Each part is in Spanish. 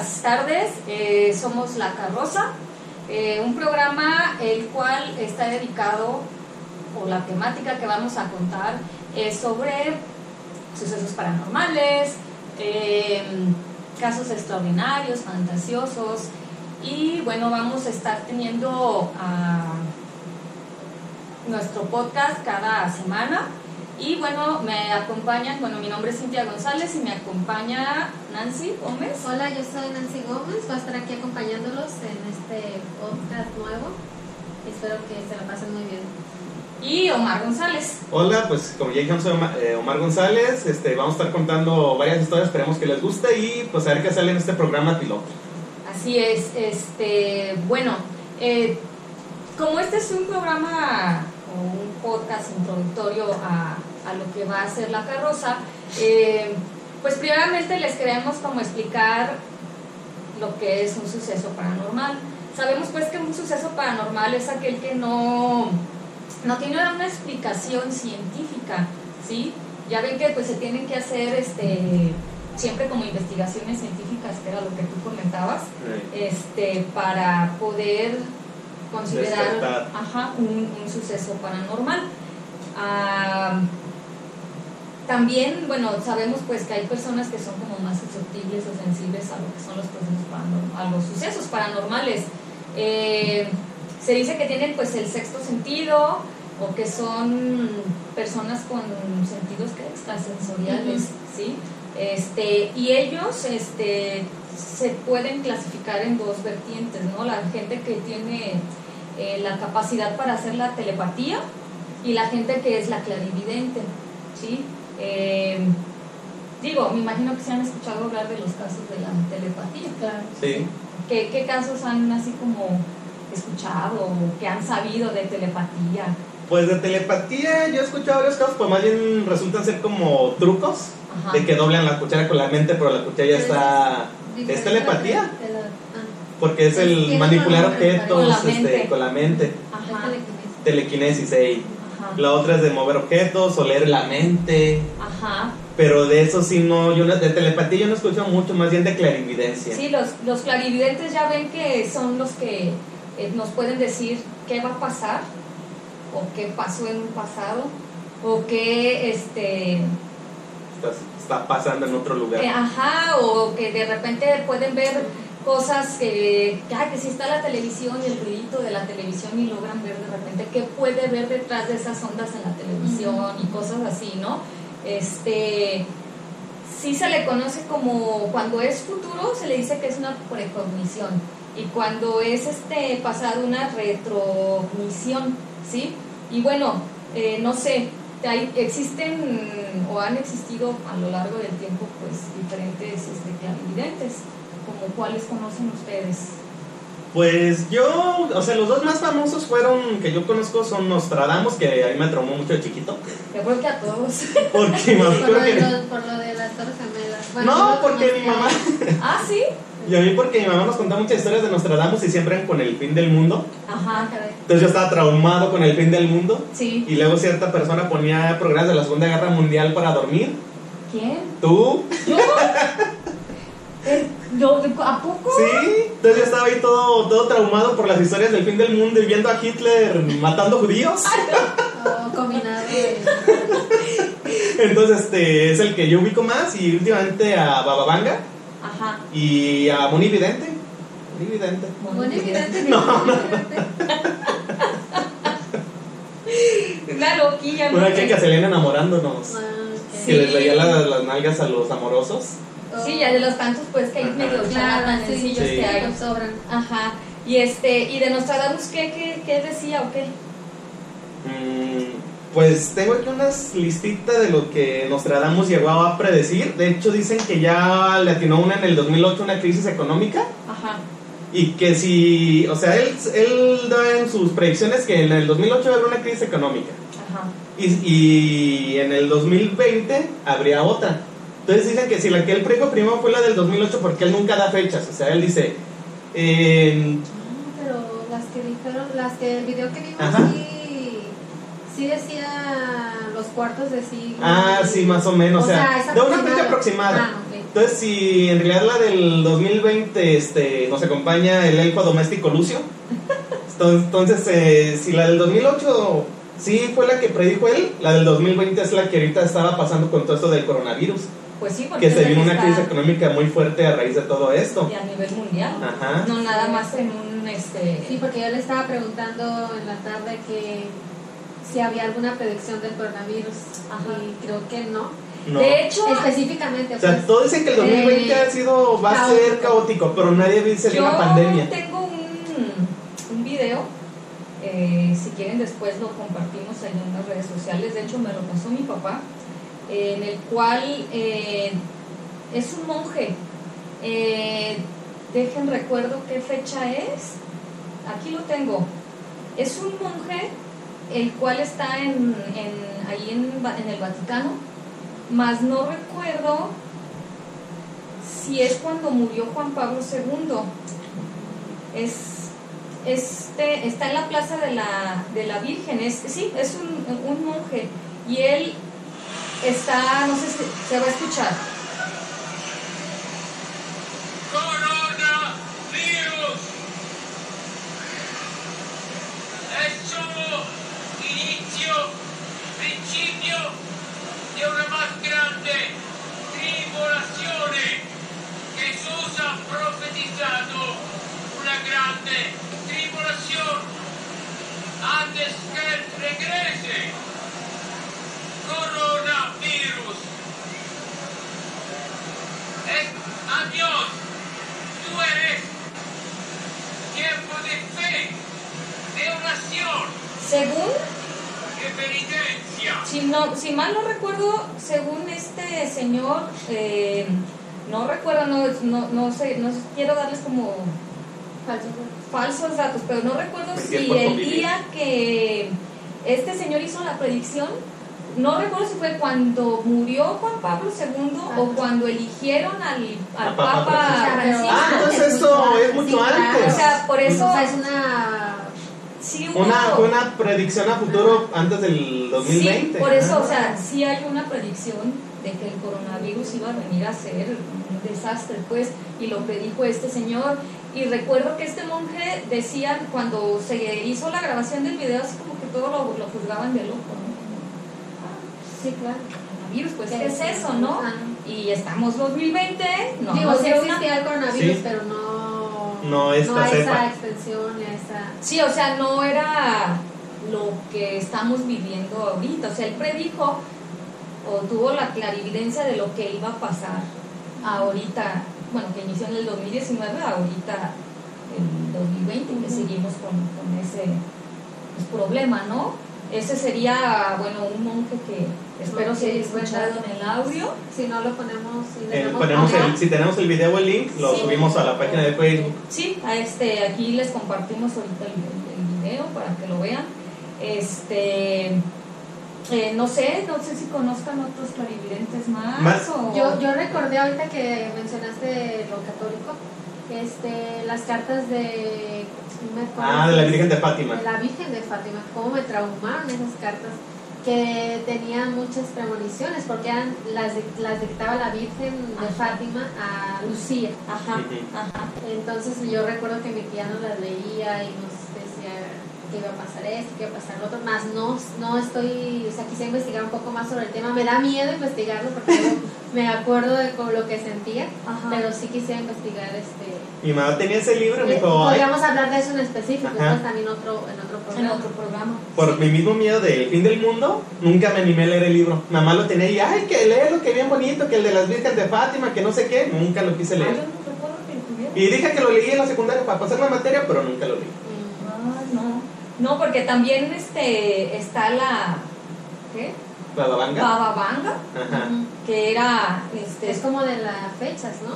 Buenas tardes. Eh, somos La Carroza, eh, un programa el cual está dedicado, o la temática que vamos a contar es sobre sucesos paranormales, eh, casos extraordinarios, fantasiosos, y bueno, vamos a estar teniendo nuestro podcast cada semana. Y bueno, me acompañan, bueno, mi nombre es Cintia González y me acompaña Nancy Gómez. Hola, yo soy Nancy Gómez, voy a estar aquí acompañándolos en este podcast nuevo. Espero que se lo pasen muy bien. Y Omar González. Hola, pues como ya dijimos, soy Oma- eh, Omar González. Este, vamos a estar contando varias historias, esperemos que les guste y pues a ver qué sale en este programa piloto. Así es, este, bueno, eh, como este es un programa o un podcast introductorio a, a lo que va a ser la carroza, eh, pues primeramente les queremos como explicar lo que es un suceso paranormal. Sabemos pues que un suceso paranormal es aquel que no, no tiene una explicación científica, ¿sí? Ya ven que pues se tienen que hacer este siempre como investigaciones científicas, que era lo que tú comentabas, este, para poder considerar ajá, un, un suceso paranormal. Ah, también, bueno, sabemos pues que hay personas que son como más susceptibles o sensibles a lo que son los procesos paranormales, a los sucesos paranormales. Eh, se dice que tienen pues el sexto sentido o que son personas con sentidos que extrasensoriales, ¿sí? Este, y ellos este, se pueden clasificar en dos vertientes, ¿no? La gente que tiene eh, la capacidad para hacer la telepatía y la gente que es la clarividente, ¿sí? Eh, digo, me imagino que se han escuchado hablar de los casos de la telepatía. Claro. Sí. ¿Qué, qué casos han así como escuchado o que han sabido de telepatía? Pues de telepatía yo he escuchado varios casos, pues más bien resultan ser como trucos Ajá. de que doblan la cuchara con la mente, pero la cuchara ya está... ¿Es telepatía? de la- ah, Porque es el Tiene manipular objetos con la este, mente. con la mente. Ajá. telequinesis. Telequinesis, ey. La otra es de mover objetos o leer la mente. Ajá. Pero de eso sí no, yo no- de telepatía yo no escucho mucho, más bien de clarividencia. Sí, los, los clarividentes ya ven que son los que eh, nos pueden decir qué va a pasar o qué pasó en un pasado o qué este Está, está pasando en otro lugar. Eh, ajá, o que de repente pueden ver cosas que, ay, que si está la televisión y el ruidito de la televisión y logran ver de repente qué puede ver detrás de esas ondas en la televisión y cosas así, ¿no? Este, sí se le conoce como, cuando es futuro se le dice que es una precognición y cuando es este pasado una retrognición, ¿sí? Y bueno, eh, no sé, hay- existen o han existido a lo largo del tiempo pues diferentes este, clarividentes, como cuáles conocen ustedes. Pues yo, o sea, los dos más famosos fueron que yo conozco son Nostradamus, que a mí me traumó mucho de chiquito. Yo creo que a todos. Porque me Por, lo de que. por lo de las Torres Gemelas. Bueno, No, porque mi mamá. ah, sí. Y a mí porque mi mamá nos contaba muchas historias de Nostradamus y siempre eran con el fin del mundo. Ajá, caray. Entonces yo estaba traumado con el fin del mundo. sí. Y luego cierta persona ponía programas de la Segunda Guerra Mundial para dormir. ¿Quién? ¿Tú? ¿Yo? ¿yo- ¿A poco? Sí. Entonces yo estaba ahí todo, todo traumado por las historias del fin del mundo y viendo a Hitler matando judíos. O combinado. Entonces este es el que yo ubico más y últimamente a Bababanga Ajá. y a Moni Vidente. Moni Vidente. No, muy evidente. Una loquilla, ¿no? Una chica se le iban enamorándonos. Ah. Que les veía la- las nalgas a los amorosos. Sí, ya de los tantos pues que hay medio Claro, sí. que hay. Nos sobran. Ajá. Y este, y de Nostradamus, ¿qué, qué, qué decía o qué? Mm, Pues tengo aquí unas listitas de lo que Nostradamus llegó a predecir. De hecho, dicen que ya le atinó una en el 2008, una crisis económica. Ajá. Y que si, o sea, él, él da en sus predicciones que en el 2008 va a haber una crisis económica. Ajá. Y, y en el 2020 habría otra. Entonces dicen que si la que él predijo primero fue la del 2008 porque él nunca da fechas. O sea, él dice, en Ah, Pero las que dijeron, las que el video que vimos, Ajá. sí, sí decía los cuartos de siglo. Ah, sí, más o menos. O, sea, de una fecha aproximada. Ah. Entonces, si en realidad la del 2020 este, nos acompaña el elfo doméstico Lucio, entonces, entonces, eh, si la del 2008 sí fue la que predijo él, la del 2020 es la que ahorita estaba pasando con todo esto del coronavirus. Pues sí, porque Que se vino una crisis económica muy fuerte a raíz de todo esto. y a nivel mundial. Ajá. No nada más en un este Sí, porque yo le estaba preguntando en la tarde que si había alguna predicción del coronavirus Ajá. y creo que no. No. De hecho, Específicamente, O sea, pues, todo dice que el 2020 Eh, ha sido, va a ser caótico. pero nadie dice de yo una pandemia. tengo un, un video, eh, si quieren después lo compartimos ahí en las redes sociales, de hecho me lo pasó mi papá, en el cual eh, es un monje. Eh, dejen recuerdo qué fecha es. Aquí lo tengo. Es un monje el cual está en, en- ahí en, en el Vaticano, mas no recuerdo si es cuando murió Juan Pablo II. Es, este, está en la plaza de la, de la Virgen, es, sí, es un, un monje y él está, no sé si se va a escuchar. Coronavirus è solo inizio, principio di una más grande tribolazione. Gesù ha profetizzato una grande tribolazione antes que él regrese. Coronavirus es adiós. Tú eres tiempo de fe, de oración, Según, si, no, si mal no recuerdo, según este señor, eh, no recuerdo, no, no, no sé, no quiero darles como falso. falsos datos, pero no recuerdo si el día que este señor hizo la predicción, no recuerdo si fue cuando murió Juan Pablo II o cuando eligieron al, al Papa Francisco. Ah, entonces eso es mucho Sí, claro. antes. O sea, por eso O sea, es una... sí hubo- Una, fue una predicción a futuro antes del 2020. Sí, por eso, Ajá. o sea, sí hay una predicción de que el coronavirus iba a venir a ser un desastre, pues, y lo predijo este señor. Y recuerdo que este monje decían, cuando se hizo la grabación del video, así como que todo lo, lo juzgaban de loco, ¿no? Sí, claro. Coronavirus, pues, ¿qué es eso, no? Ajá. Y estamos 2020, no, Digo, no sí existía el coronavirus, Sí. pero no... No esta a cepa. esa extensión, ni a esa... Sí, o sea, no era lo que estamos viviendo ahorita. O sea, él predijo o tuvo la clarividencia de lo que iba a pasar ahorita, bueno, que inició en el 2019, ahorita el 2020, que seguimos con, con ese pues, problema, ¿no? Ese sería, bueno, un monje que espero se haya Ok, bueno. escuchado en el audio. Si no lo ponemos... Si le Eh, ponemos el- si tenemos el video o el link, lo Sí. subimos a la página de Facebook. Sí, a este, aquí les compartimos ahorita el, el- el video para que lo vean. Este, eh, no sé, no sé si conozcan otros clarividentes más. Más. o- Yo, yo recordé ahorita que mencionaste lo católico, este, las cartas de... no me Ah, de la Virgen de Fátima. de la Virgen de Fátima, cómo me traumaron esas cartas, que tenían muchas premoniciones, porque eran, las, las dictaba la Virgen de Ajá. Fátima a Lucía. Ajá, ajá. Entonces yo recuerdo que mi tía nos las leía y nos que iba a pasar esto, que iba a pasar lo otro, más no, no estoy, o sea, quisiera investigar un poco más sobre el tema, me da miedo investigarlo porque luego me acuerdo de lo que sentía, Ajá. pero sí quisiera investigar este... Mi mamá tenía ese libro, me eh, dijo, "Ay, podríamos hablar de eso en específico, después también otro, en otro En programa. otro programa. por mi mismo miedo del fin del mundo, nunca me animé a leer el libro. Mamá lo tenía y, ay, que léelo, que bien bonito, que el de las Virgen de Fátima, que no sé qué, nunca lo quise Ah, yo leer. no recuerdo que lo tuviera. Y dije que lo leí en la secundaria para pasar la materia, pero nunca lo leí. Mm. Ah, no. No, porque también este, está la. ¿Qué? La Dabanga. Baba Vanga, Ajá. Ujú. que era. Este, Es como de las fechas, ¿no?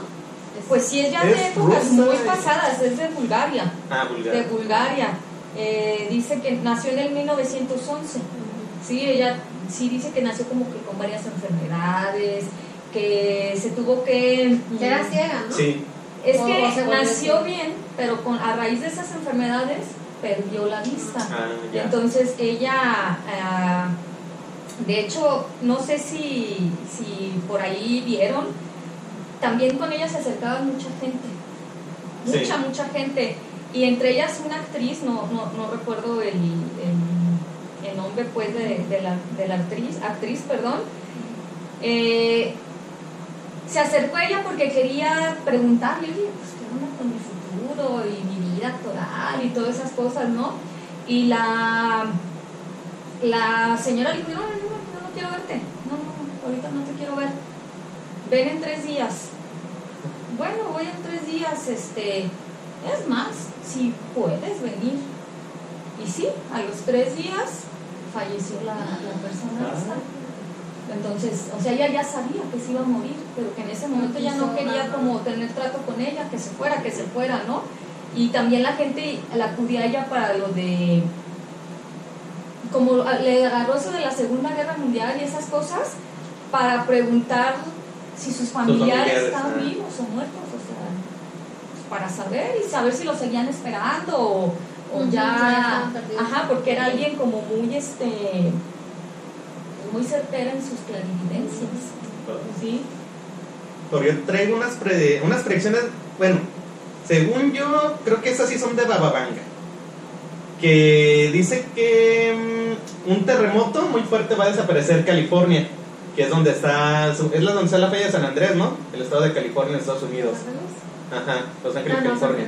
Es- Pues sí, es ya de épocas muy pasadas, es de Bulgaria. Ah, de vulgar. Bulgaria. Eh, dice que nació en el 1911. Ujú. Sí, ella sí dice que nació como que con varias enfermedades, que se tuvo que... Que era ciega, ¿no? Sí. Es que nació bien, pero con, a raíz de esas enfermedades perdió la vista. Ah. Entonces ella, ah, de hecho, no sé si, si por ahí vieron, también con ella se acercaba mucha gente, Sí. mucha, mucha gente. Y entre ellas una actriz, no, no, no recuerdo el, el, el nombre pues de, de la, de la actriz, actriz, perdón. Eh, se acercó a ella porque quería preguntarle, oye, pues qué onda con mi futuro y mi vida actoral y todas esas cosas, ¿no? Y la, la señora le dijo, no, no, no, no, no quiero verte, no, no, ahorita no te quiero ver, ven en tres días. Bueno, voy en tres días, este, es más, si puedes venir. Y sí, a los tres días falleció la, la persona Ah. esta. Entonces, o sea, ella ya sabía que se iba a morir, pero que en ese momento ya no quería nada. como tener trato con ella, que se fuera, que se fuera, ¿no? Y también la gente la acudía a ella para lo de, como le agarró eso de la Segunda Guerra Mundial y esas cosas, para preguntar si sus familiares, familiares, estaban vivos o muertos, o sea, pues, para saber y saber si lo seguían esperando o, ya ajá, porque era alguien como muy, este, muy certera en sus clarividencias, ¿sí? Porque yo traigo unas, pre- unas predicciones, bueno, según yo, creo que esas sí son de Bababanga. Que dice que mm, un terremoto muy fuerte va a desaparecer California, que es donde está, es la donde está la feria de San Andrés, ¿no? El estado de California Estados Unidos. Ajá, Los Ángeles, no, San California.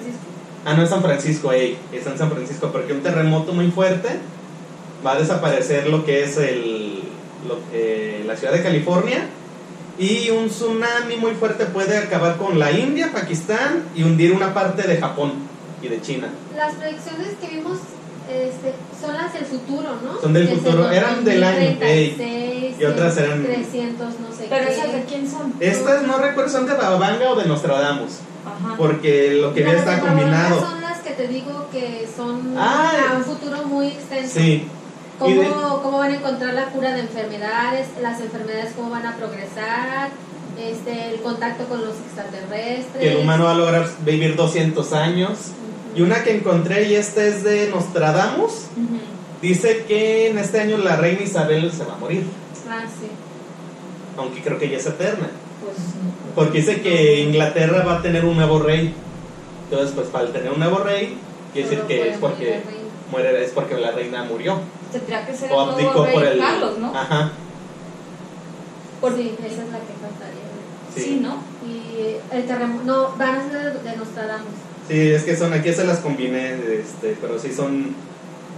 Ah, no es San Francisco, ey, está en San Francisco, porque un terremoto muy fuerte va a desaparecer lo que es el, lo la ciudad de California y un tsunami muy fuerte puede acabar con la India, Pakistán y hundir una parte de Japón y de China. Las predicciones que vimos este, son las del futuro, ¿no? Son del Que futuro, eran del año, 2036, y otras eran- 300, no sé Pero qué. esas de quién son? Estas no recuerdo son de Bababanga o de Nostradamus, Ajá. porque lo que Las está combinado. son las que te digo que son Ah. a un futuro muy extenso. Sí, ¿Cómo, de- cómo van a encontrar la cura de enfermedades, las enfermedades cómo van a progresar, este, el contacto con los extraterrestres. que el humano va a lograr vivir 200 años. Ujú. Y una que encontré y esta es de Nostradamus. Ujú. Dice que en este año la reina Isabel se va a morir, Ah, sí. aunque creo que ella es eterna. Pues. Porque dice que Inglaterra va a tener un nuevo rey. Entonces, pues para tener un nuevo rey, quiere decir que es porque muere, es porque la reina murió. Tendría que ser O el nuevo rey por el. Carlos, ¿no? Ajá, Por- Sí, esa es la que faltaría. sí. Sí, ¿no? Y el terremoto, no, van a ser de, Nostradamus. Sí, es que son, aquí se las combiné, este, pero sí son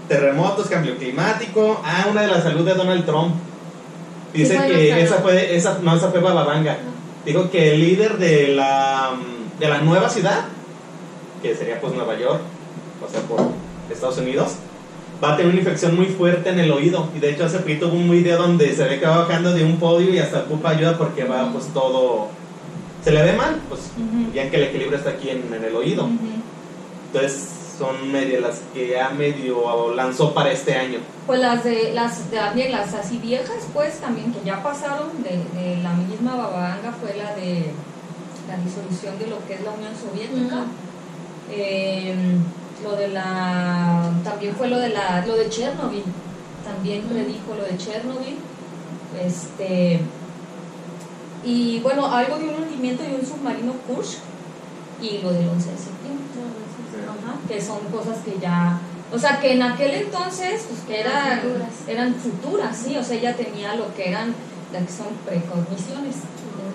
terremotos, cambio climático. Ah, una de la salud de Donald Trump. Dice Sí, que esa fue, esa, no, esa fue Bababanga. Dijo que el líder de la, de la nueva ciudad, que sería pues Nueva York, o sea, por Estados Unidos, va a tener una infección muy fuerte en el oído. Y de hecho hace poquito hubo un video donde se ve que va bajando de un podio y hasta ocupa ayuda porque va pues todo... Se le ve mal, pues Ujú. ya que el equilibrio está aquí en, en el oído. Ujú. Entonces son medio las que ya medio lanzó para este año. Pues las de las también las así viejas, pues también que ya pasaron de, de la misma babanga fue la de la disolución de lo que es la Unión Soviética. Ujú. Eh, lo de la también fue lo de la lo de Chernobyl. También predijo lo de Chernobyl. Este y bueno, algo de un hundimiento de un submarino Kursk y lo del 11 de septiembre. Ajá, que son cosas que ya, o sea, que en aquel entonces, pues que Eran eran futuras. eran futuras, sí, o sea, ella tenía lo que eran, las que son precogniciones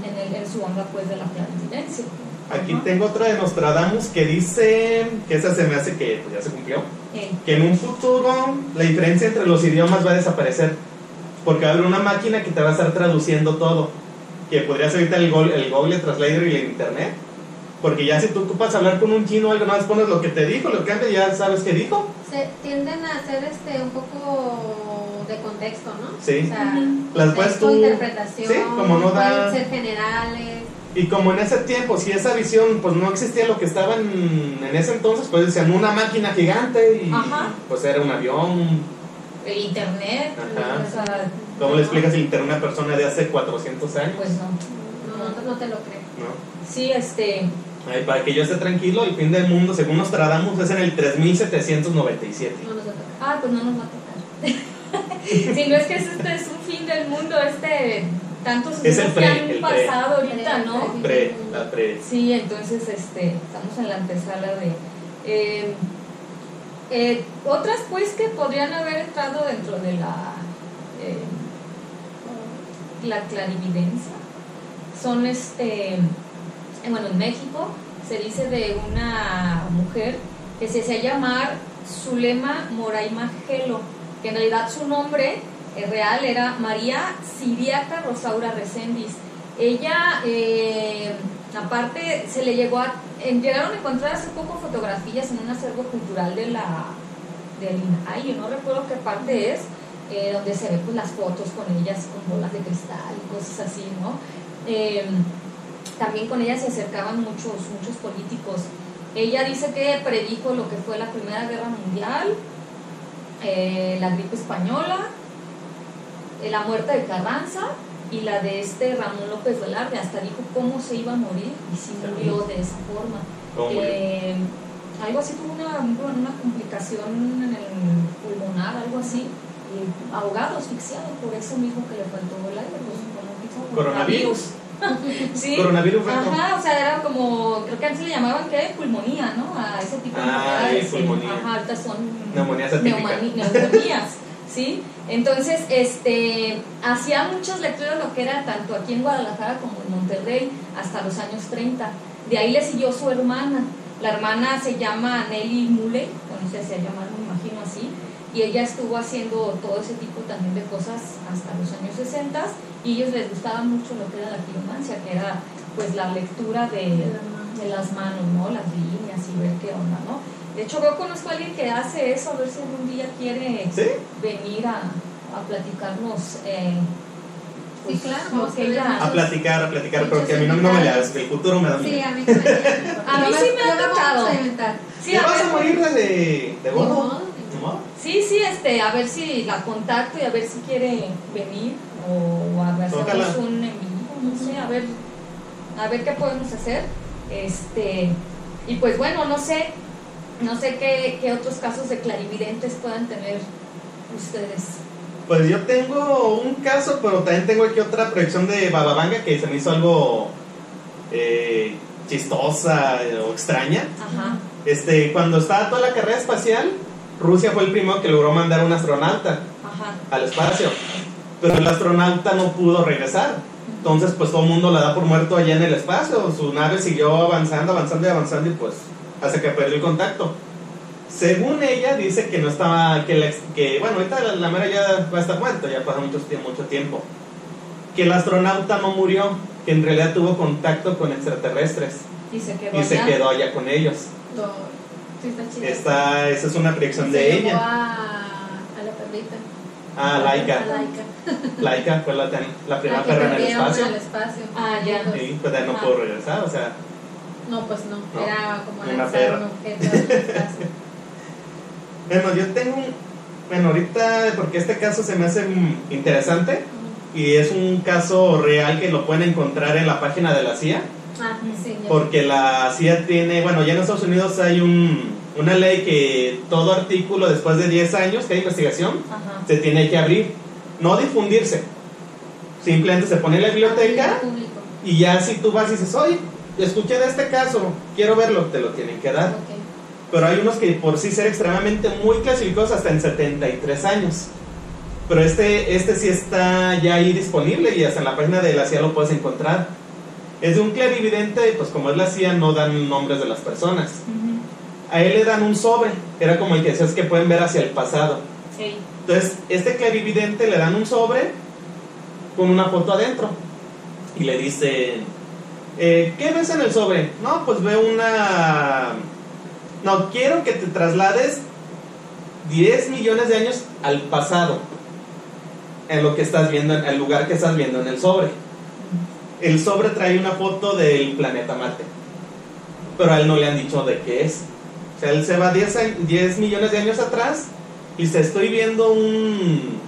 en, el- en su onda, pues, de la clarividencia. Aquí Ajá. tengo otra de Nostradamus que dice que esa se me hace que pues, ya se cumplió. Eh, Que en un futuro la diferencia entre los idiomas va a desaparecer. Porque va a haber una máquina que te va a estar traduciendo todo. Que podría ser ahorita el, Google- el Google Translator y el Internet. Porque ya si tú ocupas hablar con un chino o algo, más pones lo que te dijo, lo que antes ya sabes qué dijo. Se tienden a hacer este un poco de contexto, ¿no? Sí. O sea, Ujú. Las puedes tú- interpretación, sí, como no da- pueden ser generales. Y como en ese tiempo, si esa visión pues no existía lo que estaba en, en ese entonces, pues decían una máquina gigante y Ajá. pues era un avión. el internet, Ajá. o sea, ¿Cómo le explicas el internet a una persona de hace 400 años? pues no. No, no, no te lo creo. ¿No? Sí, este, Ay, para que yo esté tranquilo, el fin del mundo, según Nostradamus, es en el 3797. No nos va a tocar. ah, pues no nos va a tocar. si no es que este es un fin del mundo, este tantos Es el pre, que han el pre. pasado ahorita, Pre, ¿no? pre. La pre. Sí, entonces este, estamos en la antesala de... eh, eh, otras pues que podrían haber entrado dentro de la, eh, la clarividencia son este, eh, bueno, en México se dice de una mujer que se hacía llamar Zulema Moraima Gelo, que en realidad su nombre real era María Siriaca Rosaura Recendis. Ella, eh, aparte, se le llegó a. llegaron a encontrar hace poco fotografías en un acervo cultural de la. del INAI, yo no recuerdo qué parte es, eh, donde se ven pues, las fotos con ellas con bolas de cristal y cosas así, ¿no? Eh, también con ella se acercaban muchos, muchos políticos. Ella dice que predijo lo que fue la Primera Guerra Mundial, eh, la gripe española, eh, la muerte de Carranza y la de este Ramón López Velarde. Hasta dijo cómo se iba a morir y sí murió de esa forma. Eh, algo así tuvo una, una complicación en el pulmonar, algo así. Y ahogado, asfixiado, por eso mismo que le faltó el aire, pues, Coronavirus. Sí. Coronavirus. Ajá, o sea, era como, creo que antes le llamaban ¿qué? pulmonía, ¿no? A ese tipo de Ah, enfermedades. pulmonía. Ajá, ahorita son neumonías, ¿sí? Entonces, este, hacía muchas lecturas lo que era tanto aquí en Guadalajara como en Monterrey hasta los años 30. De ahí le siguió su hermana. La hermana se llama Nelly Muley, bueno, se hacía llamar, me imagino así, y ella estuvo haciendo todo ese tipo también de cosas hasta los años 60 y ellos les gustaba mucho lo que era la quiromancia, que era pues la lectura de, de las manos, ¿no? Las líneas y ver qué onda, ¿no? De hecho, yo conozco a alguien que hace eso, a ver si algún día quiere ¿Sí? venir a, a platicarnos. Eh, Sí, pues, claro, lo vamos que a ella platicar, a platicar, pero que a mí no, no me leas, el futuro me da Sí, miedo. a mí también. A mí sí me ha tocado. vamos a inventar. Sí, ¿Te a vas ver, a morir de, de gordo? No, ¿No? sí, sí, este, a ver si la contacto y a ver si quiere venir o a ver si hacemos un en vivo, no sé, a ver, a ver qué podemos hacer. Este, y pues bueno, no sé, no sé qué, qué otros casos de clarividentes puedan tener ustedes. Pues yo tengo un caso, pero también tengo aquí otra proyección de Bababanga que se me hizo algo eh, chistosa o extraña. Ajá. Este, cuando estaba toda la carrera espacial, Rusia fue el primero que logró mandar un astronauta Ajá. al espacio. Pero el astronauta no pudo regresar. Entonces, pues todo el mundo la da por muerto allá en el espacio. Su nave siguió avanzando, avanzando y avanzando y pues hasta que perdió el contacto. Según ella, dice que no estaba, que, la ex- que bueno, ahorita la, la mera ya va a estar muerta, ya pasó mucho, mucho tiempo. Que el astronauta no murió, que en realidad tuvo contacto con extraterrestres Y se quedó y se allá. quedó allá con ellos. no. Sí, está chido. Esta, esa es una proyección Se de llevó ella. A, a la perrita. Ah, A Laika. Laika. Laika fue la, ten- la primera que perra en el espacio. en el espacio. Ah, ya. Sí, pues ya no Ah. pudo regresar, o sea, No, pues no. No. Era como Una lanzar perra. un objeto. Bueno, yo tengo un. Bueno, ahorita, porque este caso se me hace mm, interesante y es un caso real que lo pueden encontrar en la página de la CIA, Ah, sí, ya. porque la CIA tiene. Bueno, ya en Estados Unidos hay un, una ley que todo artículo después de 10 años que hay investigación Ajá. se tiene que abrir, no difundirse. Simplemente se pone en la biblioteca Público. y ya si tú vas y dices, oye, escuché de este caso, quiero verlo, te lo tienen que dar. Ok. Pero hay unos que por sí ser extremadamente muy clasificados hasta en 73 años. Pero este, este sí está ya ahí disponible y hasta en la página de la CIA lo puedes encontrar. Es de un clarividente, y pues como es la CIA no dan nombres de las personas. A él le dan un sobre, que era como el que decías que pueden ver hacia el pasado. Sí. Entonces, este clarividente le dan un sobre con una foto adentro. Y le dicen, eh, ¿qué ves en el sobre? No, pues veo una... No, quiero que te traslades 10 millones de años al pasado. En lo que estás viendo, en el lugar que estás viendo en el sobre. El sobre trae una foto del planeta Marte. Pero a él no le han dicho de qué es. O sea, él se va 10, a- 10 millones de años atrás y se estoy viendo un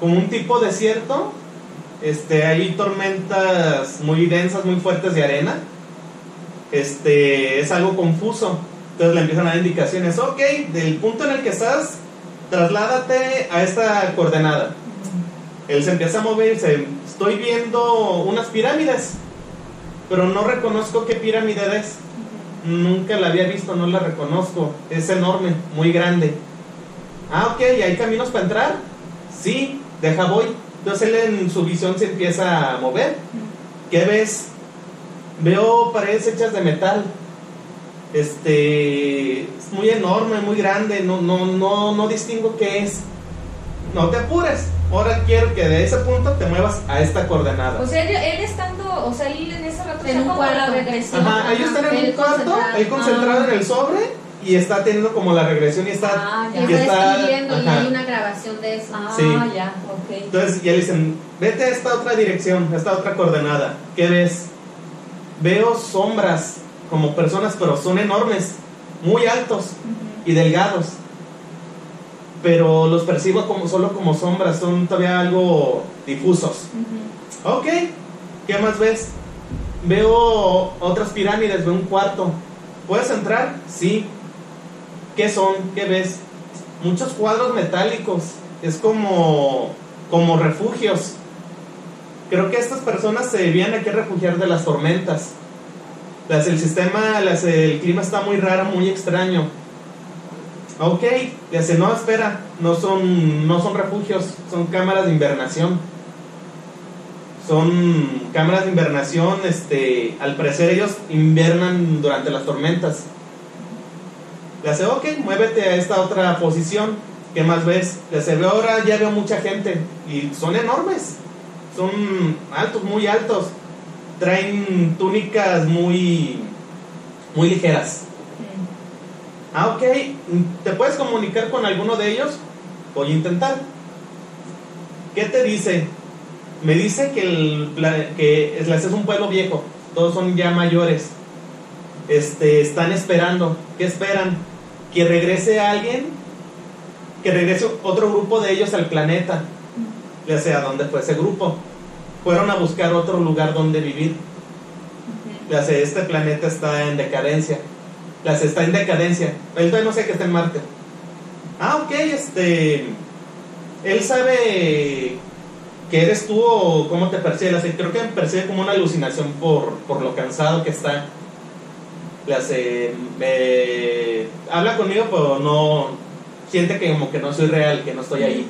como un tipo desierto este hay tormentas muy densas muy fuertes de arena este es algo confuso entonces le empiezan a dar indicaciones ok del punto en el que estás trasládate a esta coordenada él se empieza a mover se estoy viendo unas pirámides, pero no reconozco qué pirámide es. Nunca la había visto, no la reconozco. Es enorme, muy grande. Ah, ok, ¿y hay caminos para entrar? Sí, deja voy. Entonces él en su visión se empieza a mover. ¿Qué ves? Veo paredes hechas de metal. Este es muy enorme, muy grande, no, no, no, no distingo qué es. No te apures. Ahora quiero que de ese punto te muevas a esta coordenada. O sea, él, él estando, o sea, él en ese rato En un cuarto. Ajá, ellos están en un cuarto, concentrado. él concentrado en el sobre y está teniendo como la regresión y está. Ah, Y ya. y está escribiendo y hay una grabación de eso. Ah, Sí. ya, ok. Entonces ya le dicen, vete a esta otra dirección, a esta otra coordenada. ¿Qué ves? Veo sombras como personas, pero son enormes, muy altos y delgados. Pero los percibo como solo como sombras, son todavía algo difusos. Ujú. Ok, ¿qué más ves? Veo otras pirámides, veo un cuarto. ¿Puedes entrar? Sí. ¿Qué son? ¿Qué ves? Muchos cuadros metálicos. Es como, como refugios. Creo que estas personas se debían aquí refugiar de las tormentas. Las- el sistema, las- el clima está muy raro, muy extraño. Ok, le hace, no, espera, no son, no son refugios, son cámaras de invernación son cámaras de invernación, este, al parecer ellos invernan durante las tormentas. Le hace, ok, muévete a esta otra posición, ¿qué más ves? Le hace, veo ahora ya veo mucha gente y son enormes, son altos, muy altos, traen túnicas muy, muy ligeras. Ah, ok, ¿te puedes comunicar con alguno de ellos? Voy a intentar. ¿Qué te dice? Me dice que, el, que es un pueblo viejo, todos son ya mayores. Este, están esperando. ¿Qué esperan? Que regrese alguien, que regrese otro grupo de ellos al planeta. Ya sea dónde fue ese grupo. Fueron a buscar otro lugar donde vivir. Ya sé, este planeta está en decadencia. Ya sé, está en decadencia. Él todavía no sé que está en Marte. Ah, ok, este. Él sabe que eres tú o cómo te percibe. Creo que me percibe como una alucinación por, por lo cansado que está. Le hace. me- habla conmigo, pero no. Siente que como que no soy real, que no estoy ahí.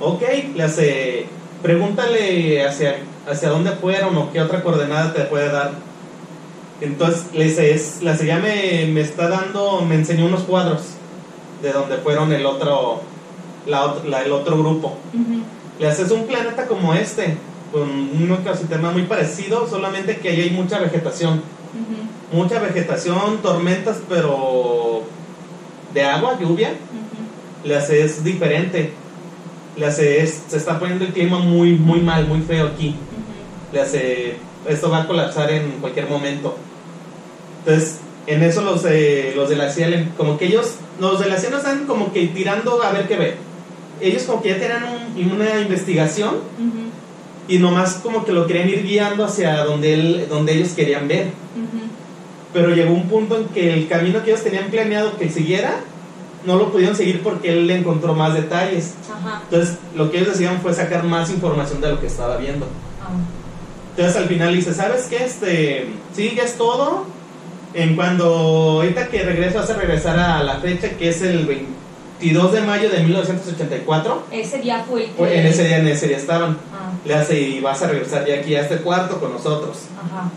Ok, le hace. Pregúntale hacia, hacia dónde fueron o qué otra coordenada te puede dar. Entonces, le dice, es, la ya me, me está dando, me enseñó unos cuadros de donde fueron el otro, la, ot- la- el otro grupo. Ujú. Le haces un planeta como este, con un ecosistema muy parecido, solamente que ahí hay mucha vegetación. Mucha vegetación, tormentas, pero de agua, lluvia. Le hace es diferente. Le hace es, se está poniendo el clima muy, muy mal, muy feo aquí. Ujú. le hace esto va a colapsar en cualquier momento entonces en eso los de, los de la CIA le- como que ellos los de la están como que tirando a ver qué ve ellos como que ya tenían un- una investigación. Y nomás como que lo querían ir guiando hacia donde él, donde ellos querían ver pero llegó un punto en que el camino que ellos tenían planeado que siguiera no lo pudieron seguir porque él le encontró más detalles Ajá. entonces lo que ellos decían fue sacar más información de lo que estaba viendo Ah. Entonces al final dice, ¿sabes qué? Este, sí, ya es todo. En cuando ahorita que regreso, vas a regresar a la fecha que es el 22 de mayo de 1984. Ese día fue el que... En ese día, en ese día estaban. Ah, Le hace y vas a regresar ya aquí a este cuarto con nosotros. ajá.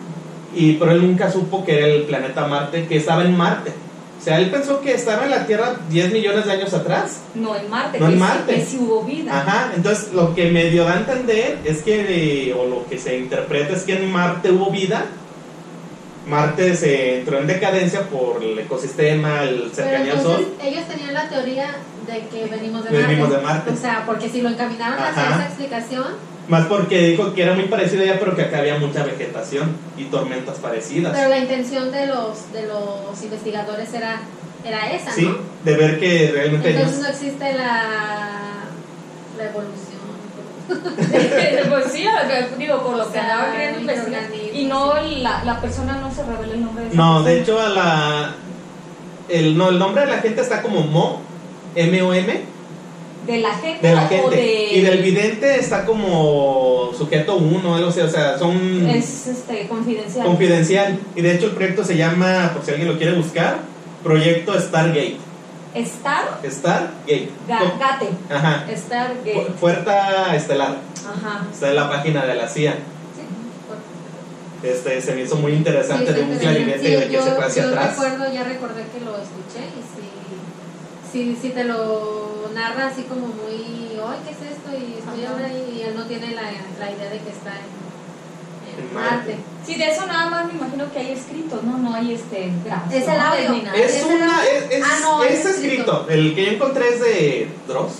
Y pero él nunca supo que era el planeta Marte, que estaba en Marte. O sea, él pensó que estaba en la Tierra 10 millones de años atrás. No en Marte, No en Marte. que sí hubo vida. Ajá, entonces lo que medio da a entender es que, o lo que se interpreta es que en Marte hubo vida. Marte se entró en decadencia por el ecosistema, el cercanía al Sol. ellos tenían la teoría de que venimos de Venimos Marte. de Marte. O sea, porque si lo encaminaron hacia Ajá. esa explicación, Más porque dijo que era muy parecido allá, pero que acá había mucha vegetación y tormentas parecidas. pero la intención de los de los investigadores era era esa, sí, ¿no? de ver que realmente Entonces ellos- no existe la la evolución. pues sí, digo, por lo que andaba queriendo investigar. Y no, la, la persona no se revela el nombre de esa No, de hecho a la el, no, el nombre de la gente está como Mo, M-O-M, ¿De la gente, de la o gente. de.? Y del vidente está como sujeto uno, algo así, o sea, son Es este, confidencial. confidencial. Y de hecho el proyecto se llama, por si alguien lo quiere buscar, Proyecto Stargate. Star Stargate. Ga- Gate. Ajá. Stargate. Fu- Puerta estelar. Ajá. Está en la página de la CIA. Sí. Este, se me hizo muy interesante Sí, de un clarinete interesante. de que Sí, se yo- fue hacia yo atrás. recuerdo, ya recordé que lo escuché y si, si, si te lo narra así como muy, ay, ¿qué es esto? Y estoy ahora y él no tiene la, la idea de que está En Marte. Marte. Sí, de eso nada más me imagino que hay escrito, ¿no? No hay este. Es el audio. Es ¿Es una, el- es, es, Ah, no, es es escrito. El que yo encontré es de Dross.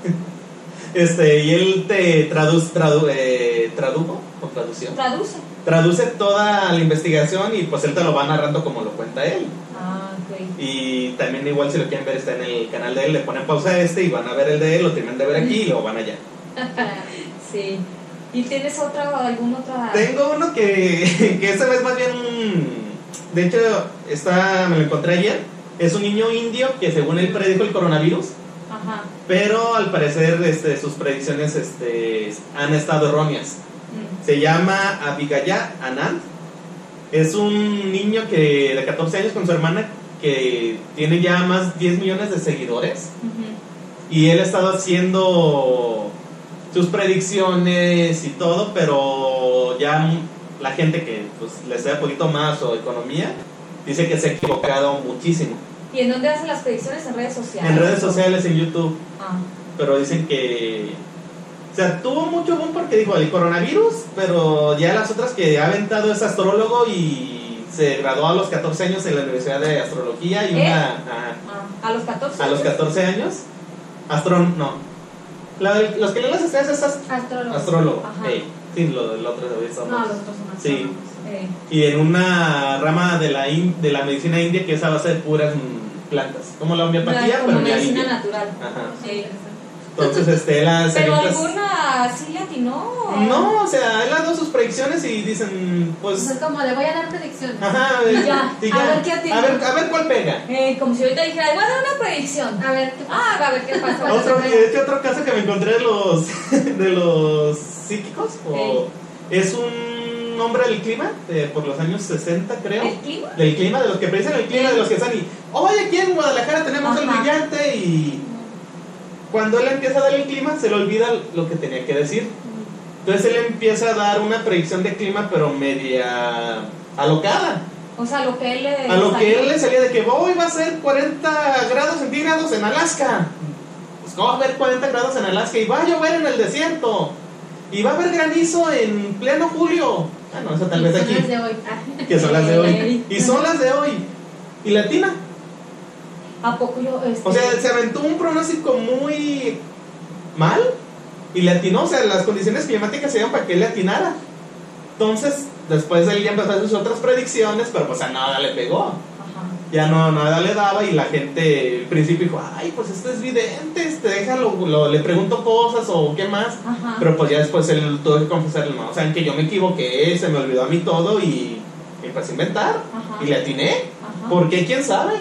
este, y él te traduce, tradu, eh, tradujo o tradució. Traduce. Traduce toda la investigación y pues él te lo va narrando como lo cuenta él. Ah, ok. Y también igual si lo quieren ver está en el canal de él, le ponen pausa a este y van a ver el de él, lo terminan de ver aquí y luego van allá. Sí. ¿Y tienes otra, alguna otra? Tengo uno que, que esa vez más bien De hecho, está, me lo encontré ayer. Es un niño indio que según él predijo el coronavirus, Ajá. pero al parecer este, sus predicciones este, han estado erróneas. Mm. Se llama Abhigaya Anand. Es un niño que de 14 años con su hermana que tiene ya más 10 millones de seguidores. Ujú. Y él ha estado haciendo sus predicciones y todo, pero ya la gente que pues, le sabe un poquito más o economía dice que se ha equivocado muchísimo. ¿Y en dónde hacen las predicciones? En redes sociales. En redes sociales, en YouTube, Ah. pero dicen que... O sea, tuvo mucho boom porque dijo el coronavirus, pero ya las otras que ha aventado es astrólogo y se graduó a los 14 años en la Universidad de Astrología y ¿Eh? una... ajá. Ah, a los 14 a los años? 14 años. Astrón, no. La los que leen las estrellas es ast- Astrólogo. astrólogo. Ajá. Ey, sí, lo del otro de No, los otros son Sí. Eh, Y en una rama de la, in- de la medicina india que es a base de puras plantas. Como la homeopatía, pero la medicina India. natural. Ajá. Sí. Entonces, este, las Pero alguna sí le atinó. No, o sea, él ha dado sus predicciones y dicen, pues. Pues es como, le voy a dar predicciones. Ajá, Y eh, ya, y a ver qué atina. a ver, a ver cuál pega. Eh, como si ahorita dijera, voy a dar una predicción. A ver. Ah, a ver qué pasa. Otro, y de hecho, otro caso que me encontré de los, de los psíquicos, o- es un hombre del clima, de- por los años 60 creo, ¿El clima? del clima, de los que predicen el clima, de los que están y, oye, aquí en Guadalajara tenemos el brillante y cuando él empieza a dar el clima se le olvida lo que tenía que decir. Entonces él empieza a dar una predicción de clima, pero media alocada. O sea, lo que él le. A lo que él le salía de que hoy va a ser 40 grados centígrados en Alaska. Pues ¿cómo va a haber 40 grados en Alaska? Y va a llover en el desierto. Y va a haber granizo en pleno julio. Ah, no, eso tal vez Son aquí. las de hoy. Ah. Que son las de hoy. Y son las de hoy. Y latina. ¿A poco yo.? Este, O sea, se aventó un pronóstico muy mal. Y le atinó. O sea, las condiciones climáticas se dieron para que él le atinara. Entonces, después él ya empezó a hacer sus otras predicciones, pero pues a nada le pegó. Ajá. ya no nada le daba y la gente al principio dijo, ay, pues esto es vidente, este, déjalo, lo- le pregunto cosas o qué más. Ajá. Pero pues ya después él tuvo que confesarle, no, o sea, que yo me equivoqué, se me olvidó a mí todo y empecé a inventar Ajá. y le atiné. Ajá. ¿Por qué? ¿Quién sabe?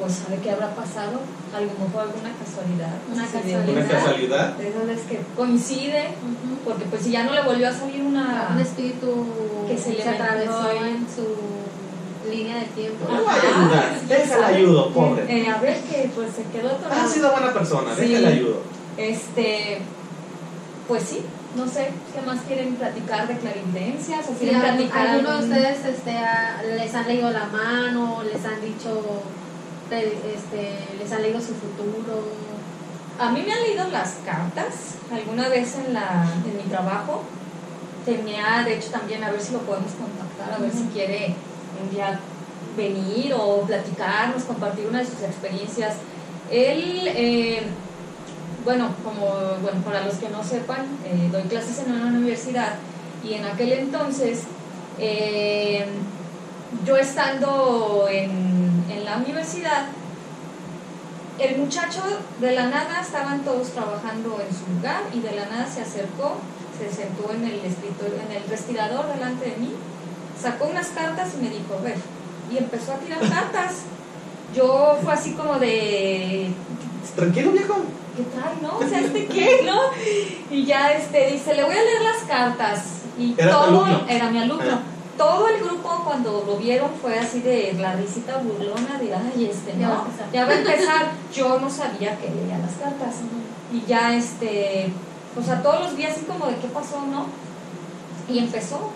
Pues sabe qué habrá pasado. A lo mejor alguna casualidad. Una de- casualidad. Una casualidad. De esas veces que coincide. Porque pues si ya no le volvió a salir una. Un espíritu Que se le atravesó en su línea de tiempo. No le voy a ayudar, déjala ayudo, pobre. Eh, a ver que pues se quedó atorado. Ha sido buena persona, Sí. déjala ayudo. Este, pues sí, no sé, ¿qué más quieren platicar de clarividencias? ¿O Sí, quieren ¿algún- platicar ¿Alguno de ustedes este, les han leído la mano? ¿Les han dicho, pre- este, les han leído su futuro? A mí me han leído las cartas, alguna vez en, la, en mi trabajo. Tenía, de hecho, también a ver si lo podemos contactar, a ver si quiere un día venir o platicarnos, compartir una de sus experiencias. Él, eh, bueno, como bueno, para los que no sepan, eh, doy clases en una universidad y en aquel entonces, eh, yo estando en la universidad, el muchacho de la nada estaban todos trabajando en su lugar y de la nada se acercó, se sentó en el escritorio, en el respirador delante de mí, sacó unas cartas y me dijo, ver, y empezó a tirar cartas. Yo fue así como de, Tranquilo, viejo. ¿qué trae, no? O sea, ¿este qué, no? Y ya este, dice, le voy a leer las cartas. Y ¿Era tu todo, alumno? era mi alumno. Ah. Todo el grupo cuando lo vieron fue así de la risita burlona de, ay, este, Ya va a ¿no? empezar. Ya va a empezar. Yo no sabía que leía las cartas. Y ya, este, o sea, todos los días así como de qué pasó, ¿no? Y empezó.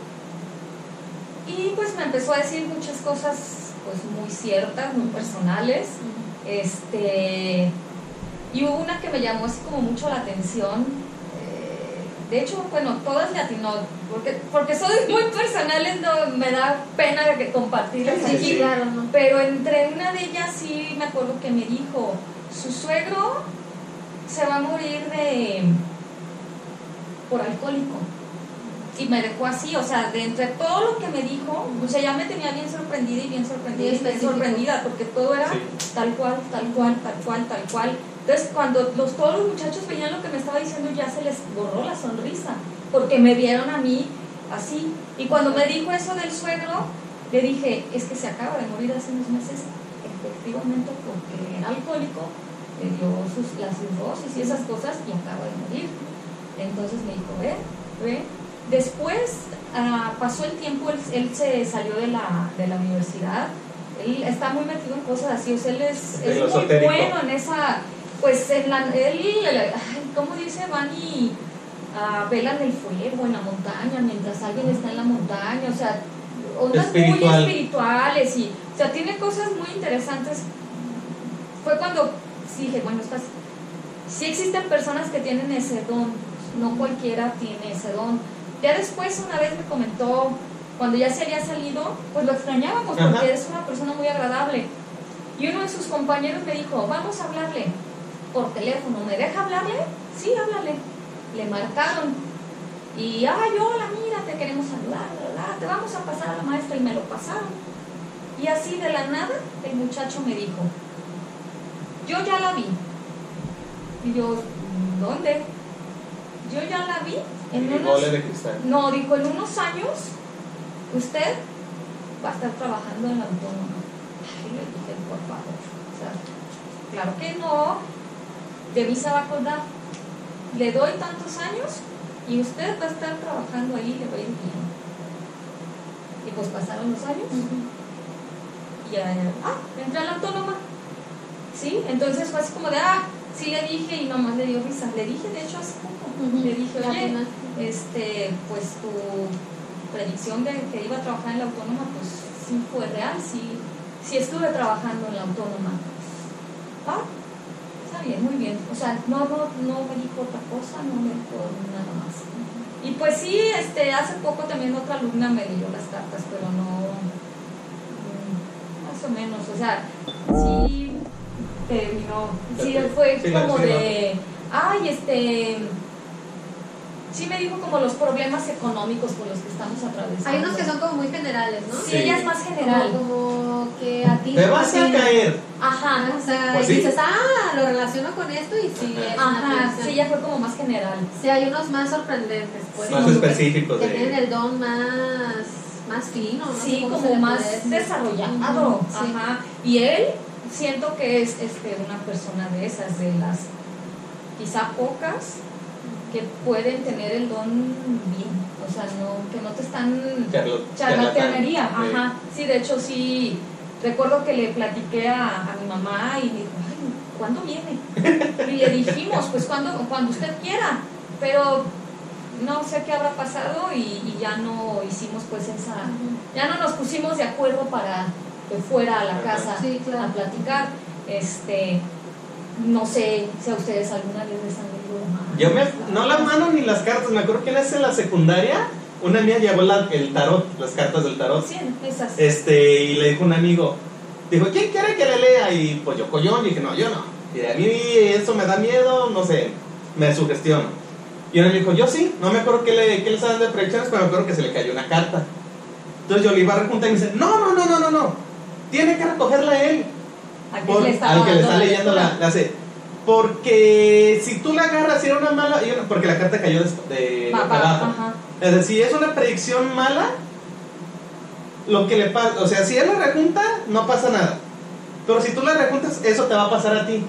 Y pues me empezó a decir muchas cosas, pues muy ciertas, muy personales. Este, y hubo una que me llamó así como mucho la atención. De hecho, bueno, todas le atinó, porque, porque son muy personales, no me da pena de que compartirlas Sí, aquí. sí. claro, ¿no? Pero entre una de ellas sí me acuerdo que me dijo, su suegro se va a morir de por alcohólico. Y me dejó así, o sea, de entre todo lo que me dijo, o sea, ya me tenía bien sorprendida y bien sorprendida y bien sorprendida, porque todo era Sí. tal cual, tal cual, tal cual, tal cual. Entonces, cuando los, todos los muchachos veían lo que me estaba diciendo, ya se les borró la sonrisa, porque me vieron a mí así. Y cuando me dijo eso del suegro, le dije, es que se acaba de morir hace unos meses, efectivamente, porque era alcohólico, le dio sus, la cirrosis y esas cosas y acaba de morir. Entonces me dijo, ve, ve. Después ah, pasó el tiempo, él, él se salió de la, de la universidad, él está muy metido en cosas así, o sea, él es, es muy bueno en esa, pues en la, él, ¿cómo dice? Van y ah, velan el fuego en la montaña mientras alguien está en la montaña, o sea, ondas Espiritual. muy espirituales y, o sea, tiene cosas muy interesantes. Fue cuando dije, bueno, estas, sí existen personas que tienen ese don, no cualquiera tiene ese don. Ya después una vez me comentó, cuando ya se había salido, pues lo extrañábamos Ajá. porque es una persona muy agradable. Y uno de sus compañeros me dijo, vamos a hablarle por teléfono, ¿me deja hablarle? Sí, háblale. Le marcaron. Y, ay, hola, mira, te queremos saludar, te vamos a pasar a la maestra y me lo pasaron. Y así de la nada, el muchacho me dijo, yo ya la vi. Y yo, ¿dónde? Yo ya la vi en unos... de cristal. No, dijo, en unos años usted va a estar trabajando en la autónoma. Y le dije, por favor. O sea, claro que no. De mí se va a acordar. Le doy tantos años y usted va a estar trabajando ahí le va a ir bien. Y pues pasaron los años y ya, ah, entré a la autónoma. ¿Sí? Entonces fue así como de, ah, sí le dije y nomás le dio risa. Le dije, de hecho, hace poco. Le dije, oye, este, pues tu predicción de que iba a trabajar en la autónoma, pues sí fue real, sí, sí estuve trabajando en la autónoma. Ah, está bien, muy bien. O sea, no, no, no me dijo otra cosa, no me dijo nada más. Y pues sí, este, hace poco también otra alumna me leyó las cartas, pero no, mm, más o menos, o sea, sí terminó, sí fue Sí, como de, ay, este, sí me dijo como los problemas económicos por los que estamos atravesando. Hay unos que son como muy generales, ¿no? Sí, Sí. ella es más general. Como, como que a ti. Te vas a caer. Ajá, O sea, Pues y sí. dices, ah, lo relaciono con esto y sí, es ajá, sí, ella fue como más general. Sí, hay unos más sorprendentes, pues. Más que- específicos Que tienen el don más, más fino, ¿no? Sí, como más desarrollado. Sí. Ajá. Y él siento que es este, una persona de esas, de las quizá pocas que pueden tener el don bien. O sea, no, que no te están charlatanería. Ajá. Sí, de hecho sí. Recuerdo que le platiqué a, a mi mamá y me dijo, ay, ¿cuándo viene? Y le dijimos, pues cuando, cuando usted quiera. Pero no sé qué habrá pasado y, y ya no hicimos pues esa, ya no nos pusimos de acuerdo para que fuera a la casa Sí, claro. a platicar. Este, no sé si a ustedes alguna vez les han. Yo me, no la mano ni las cartas, me acuerdo que en la secundaria, una mía llevó la- el tarot, las cartas del tarot. Sí, esas. Este, y le dijo un amigo, dijo, ¿quién quiere que le lea? Y pues yo collón, y dije, no, yo no. Y a mí eso me da miedo, no sé, me sugestiono. Y uno me dijo, yo sí, no me acuerdo qué le, qué le estaban de predicciones, pero me acuerdo que se le cayó una carta. Entonces yo le iba a rejuntar y me dice, no, no, no, no, no, no, tiene que recogerla él. Por- al que le está leyendo la, la hace. Porque si tú la agarras y era una mala, porque la carta cayó de, de abajo. ajá. Es decir, si es una predicción mala, lo que le pasa, o sea, si él la rejunta, no pasa nada. Pero si tú la rejuntas, eso te va a pasar a ti,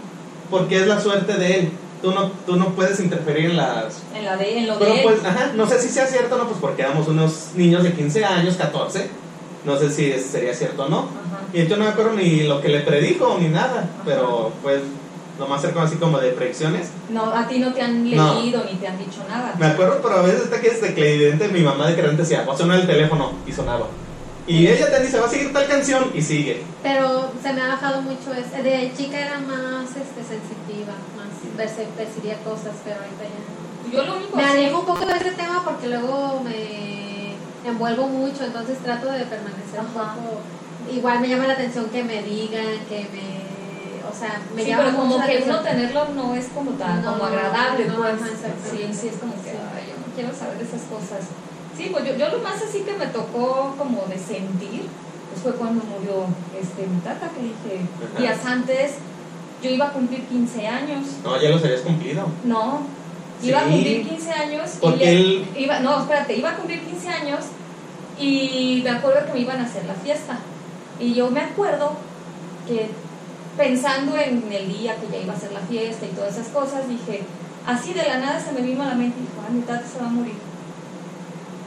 porque es la suerte de él. tú no, tú no puedes interferir en las... En, la de, en lo Pero de él. pues, ajá, no sé si sea cierto o no, pues porque éramos unos niños de 15 años, 14. No sé si sería cierto o no. Ajá. Y yo no me acuerdo ni lo que le predijo ni nada, pero pues lo más cercano así como de predicciones. No, a ti no te han No. leído ni te han dicho nada. Me acuerdo, pero a veces está que desde que evidente mi mamá de que repente decía, va a sonar el teléfono y sonaba. Y ella te dice, va a seguir tal canción y sigue. Pero se me ha bajado mucho ese. De chica era más este, sensitiva, más perci- percibía cosas, pero ahorita ya. Yo lo único Me sí- alejo un poco de ese tema porque luego me envuelvo mucho, entonces trato de permanecer un Ajá. poco. Igual me llama la atención que me digan, que me. O sea, me sí, llama pero como que uno tenerlo no es como tan No, como agradable, no, pues. sí, sí, es como que Sí. ay, yo no quiero saber de esas cosas. Sí, pues yo, yo lo más así que me tocó como de sentir, pues fue cuando murió este, mi tata, que dije, Ajá. días antes yo iba a cumplir 15 años. No, ya los habías cumplido. No, iba a cumplir 15 años. y Porque le- él- Iba, no, espérate, iba a cumplir 15 años y me acuerdo que me iban a hacer la fiesta. Y yo me acuerdo que pensando en el día que ya iba a ser la fiesta y todas esas cosas, dije, así de la nada se me vino a la mente y dijo, ay, mi tata se va a morir.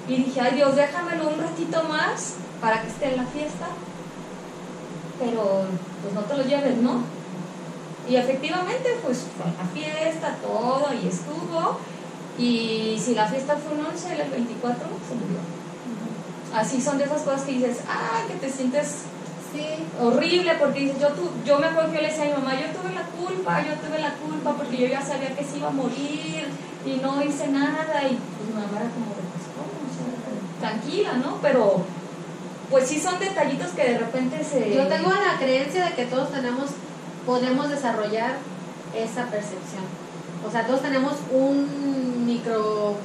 Y dije, ay Dios, déjamelo un ratito más para que esté en la fiesta. Pero pues no te lo lleves, ¿no? Y efectivamente, pues fue la fiesta, todo, y estuvo. Y si la fiesta fue un 11, el 24 se murió. Así son de esas cosas que dices, ay, que te sientes Sí, horrible, porque dices, yo, tu, yo me acuerdo que yo le decía a mi mamá, yo tuve la culpa, yo tuve la culpa, porque yo ya sabía que se iba a morir y no hice nada. Y pues mi mamá era como pues, tranquila, ¿no? Pero, pues sí son detallitos que de repente se. yo tengo la creencia de que todos tenemos, podemos desarrollar esa percepción. O sea, todos tenemos un micro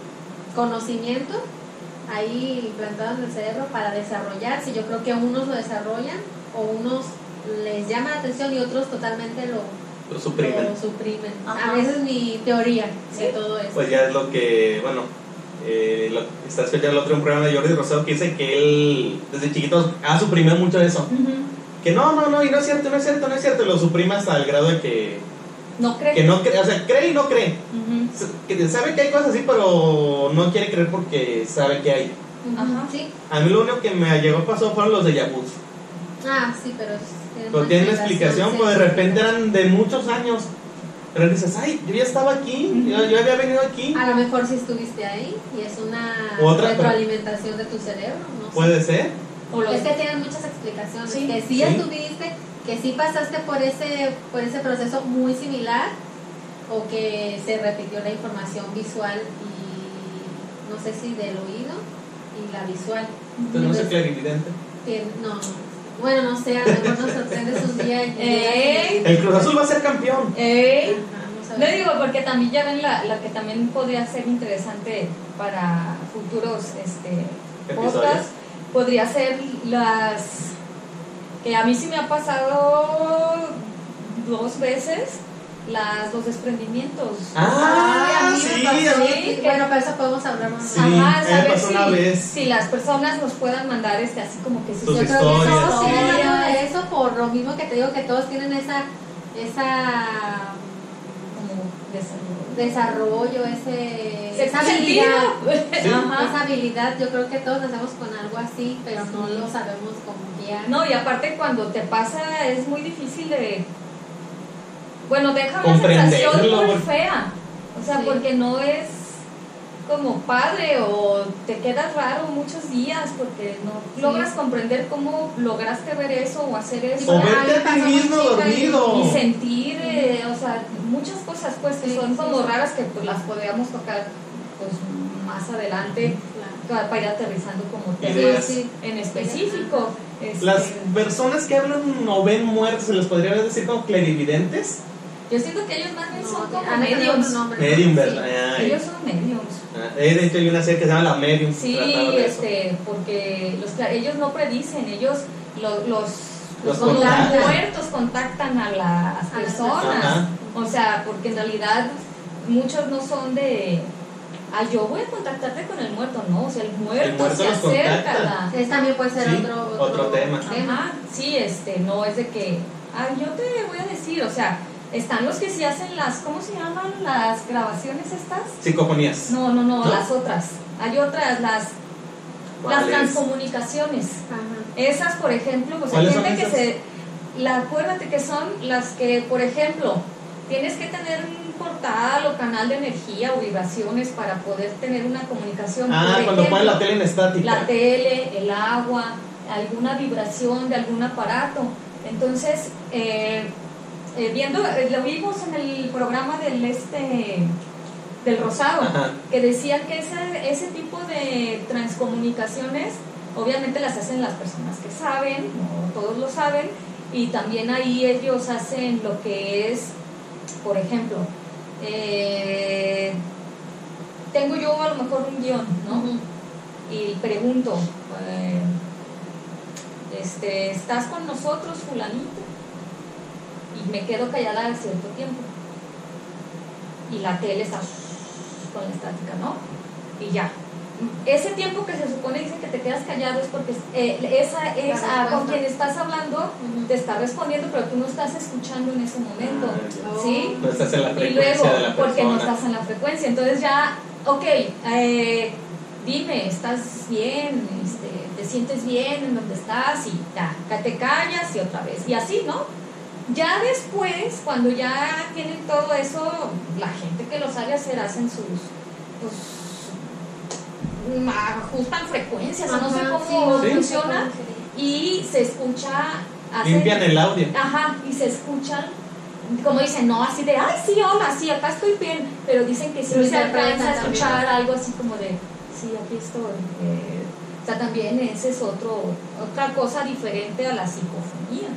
conocimiento ahí implantado en el cerebro para desarrollarse. Yo creo que unos lo desarrollan o unos les llama la atención y otros totalmente lo, Lo suprimen. lo suprimen. A veces mi teoría de Sí. todo eso. Pues ya es lo que, bueno, eh, lo, está escuchando el otro un programa de Jordi Rosado que dice que él desde chiquito ha suprimido mucho eso. Ujú. Que no, no, no, y no es cierto, no es cierto, no es cierto, y lo suprime hasta el grado de que, No creo. que no cree, o sea, cree y no cree. Que sabe que hay cosas así, pero no quiere creer porque sabe que hay. Ajá. Sí. A mí lo único que me llegó a pasar fueron los de Yabuz. Ah, sí, pero. Pero una tienen una explicación, sí, pues de sí. repente eran de muchos años. Pero dices, ay, yo ya estaba aquí, yo, yo había venido aquí. A lo mejor si estuviste ahí y es una Otra, retroalimentación de tu cerebro. No sé. Puede ser. O los- Es que tienen muchas explicaciones. Sí. que sí, Sí. estuviste, que sí pasaste por ese, por ese proceso muy similar o que se repitió la información visual y no sé si del oído y la visual. Tenemos el clarividente. que no, bueno, no sé, a lo mejor nos sorprendes un día y Eh. El Cruz Azul va a ser campeón. Ajá, no sabemos. digo, porque también ya ven la, la que también podría ser interesante para futuros este, podcasts, podría ser las que a mí sí me ha pasado dos veces, las los desprendimientos. Ah, Ay, a mí me sí, Bueno, para eso podemos hablar más. Sí, Ajá, saber pasó si, una vez. si las personas nos puedan mandar este así como que si Yo creo que todos tienen algo de eso, por lo mismo que te digo que todos tienen esa, esa como desarrollo. desarrollo, ese, esa habilidad. Ajá. Esa habilidad, yo creo que todos nacemos con algo así, pero no lo sabemos cómo guiar. No, y aparte cuando te pasa es muy difícil de... Bueno, deja una sensación muy fea. O sea, Sí. porque no es como padre o te quedas raro muchos días porque no Sí. logras comprender cómo lograste ver eso o hacer eso. O a verte ti mismo y- dormido. Y sentir, eh, o sea, muchas cosas pues que Sí, son sí, como sí. raras que pues las podríamos tocar pues más adelante Claro. para ir aterrizando como temas en específico. Este, Las personas que hablan o ven muertos, ¿se les podría decir como clarividentes? Yo siento que ellos más bien son como mediums. Medium, Sí. ¿verdad? Ay. Ellos son mediums. Ah, de hecho hay una serie que se llama La Medium. Sí, este, porque los, cla- ellos no predicen, ellos lo- los, Los los, contactan. muertos contactan a las personas. Ajá. O sea, porque en realidad muchos no son de, ah, yo voy a contactarte con el muerto, no, o sea, el muerto, El muerto se los acerca. la- también puede ser Sí, otro, otro, otro tema. Ajá, sí, este, no es de que, ah, yo te voy a decir, o sea, Están los que sí hacen las, ¿cómo se llaman las grabaciones estas? Psicofonías. No, no, no, ¿No? las otras. Hay otras, las, las transcomunicaciones. Ajá. Esas, por ejemplo, pues hay ¿Cuáles son gente que se... La, acuérdate que son las que, por ejemplo, tienes que tener un portal o canal de energía o vibraciones para poder tener una comunicación. Ah, Por cuando ejemplo, ponen la tele en estática. la tele, el agua, alguna vibración de algún aparato. Entonces, eh, eh, viendo, eh, lo vimos en el programa del este del Rosado, Ajá. que decía que ese, ese tipo de transcomunicaciones, obviamente las hacen las personas que saben, no todos lo saben, y también ahí ellos hacen lo que es, por ejemplo, eh, tengo yo a lo mejor un guion, ¿no? Y pregunto, eh, este, ¿estás con nosotros, fulanito? Y me quedo callada cierto tiempo. Y la tele está con la estática, ¿no? Y ya. Ese tiempo que se supone dicen que te quedas callado es porque eh, esa es ah, con quien estás hablando, Ujú. te está respondiendo, pero tú no estás escuchando en ese momento. Ah. ¿Sí? No estás en la Y frecuencia luego, de la porque no estás en la frecuencia. Entonces ya, ok, eh, dime, ¿estás bien? Este, ¿Te sientes bien en donde estás? Y ya, te callas y otra vez. Y así, ¿no? Ya después, cuando ya tienen todo eso, la gente que lo sabe hacer hacen sus, pues, ajustan frecuencias, o no sé Ajá, cómo sí, funciona, sí. y se escucha... hacen- Limpian el audio. Ajá, y se escuchan, como dicen, no así de, ay, sí, hola, sí, acá estoy bien, pero dicen que sí se alcanza a también. escuchar algo así como de, sí, aquí estoy. eh, o sea, también ese es otro, otra cosa diferente a las psicofonías,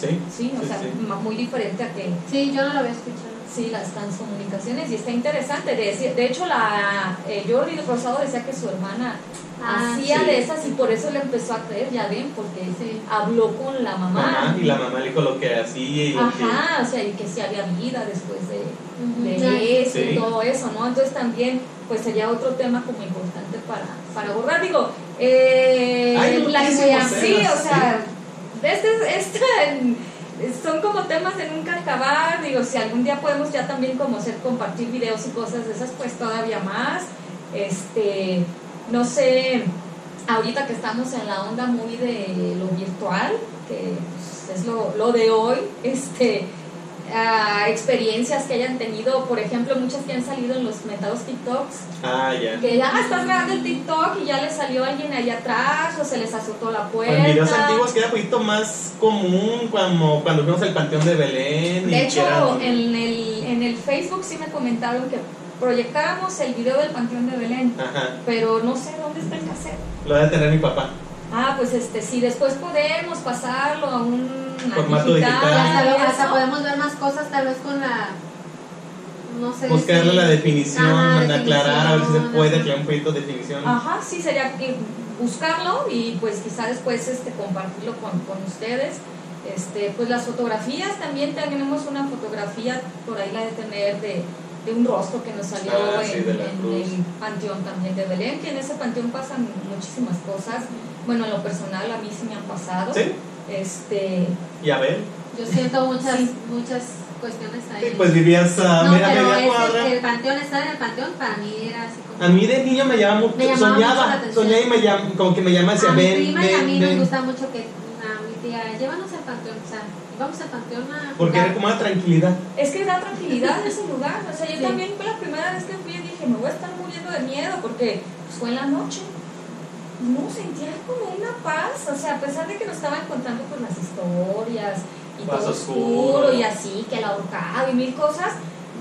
Sí. ¿sí? O Sí, sea, sí. muy diferente a que, Sí, yo no lo había escuchado. sí, las transcomunicaciones, y está interesante. De, de hecho, la eh, Jordi Rosado decía que su hermana Ah, hacía sí. de esas y por eso le empezó a creer, ya ven, porque Sí. habló con la mamá. Ajá, y la mamá le dijo lo que hacía y lo Ajá, o sea, y que si había vida después de, Ujú. de Ya. eso Sí. y todo eso, ¿no? Entonces también, pues sería otro tema como importante para, para abordar. Digo, eh, Hay las- muchísimos sí, o sea, este, este, son como temas de nunca acabar. Digo, si algún día podemos ya también como hacer compartir videos y cosas de esas, pues todavía más. Este, no sé, ahorita que estamos en la onda muy de lo virtual, que pues, es lo, lo de hoy, este, ah, experiencias que hayan tenido, por ejemplo, muchas que han salido en los metados TikToks. Ah, ya. que ya estás grabando el TikTok y ya le salió alguien ahí atrás o se les azotó la puerta. en videos antiguos que era un poquito más común como cuando fuimos al Panteón de Belén. y De que hecho, eran- en el, en el Facebook sí me comentaron que proyectáramos el video del Panteón de Belén, Ajá, pero no sé dónde está el cassette. lo debe tener mi papá. Ah, pues este, si después podemos pasarlo a un Formato digital. Hasta, lo- podemos ver más cosas tal vez con la no sé Buscarle si- la definición, aclarar, a ver si se puede ajá. aclarar un poquito de definición. Ajá, sí, sería que buscarlo y pues quizá después este, compartirlo con, con ustedes. Este, pues las fotografías también tenemos una fotografía, por ahí la de tener de, de un rostro que nos salió Ah, sí, en, en el panteón también de Belén, que en ese panteón pasan muchísimas cosas. Bueno, en lo personal a mí sí me han pasado. Sí, Este, y a ver. Yo siento muchas Sí. muchas cuestiones ahí. Sí, pues vivías a no, media, pero media cuadra. el panteón, estar en el panteón para mí era así como... A mí de niño me llamaba mucho, Me llamaba mucho soñaba, soñaba y me llam- como que me llama decía, a mi ven, prima y a ven, mí ven. nos gusta mucho que a mi tía, llévanos al panteón, o sea, vamos al panteón a Porque jugar". era como una tranquilidad. Es que da tranquilidad ese lugar. O sea, yo Sí. también fue la primera vez que fui y dije, me voy a estar muriendo de miedo porque pues, fue en la noche. No, sentía como una paz. O sea, a pesar de que nos estaban contando pues las historias y todo oscuro. oscuro y así, que el ahorcado y mil cosas,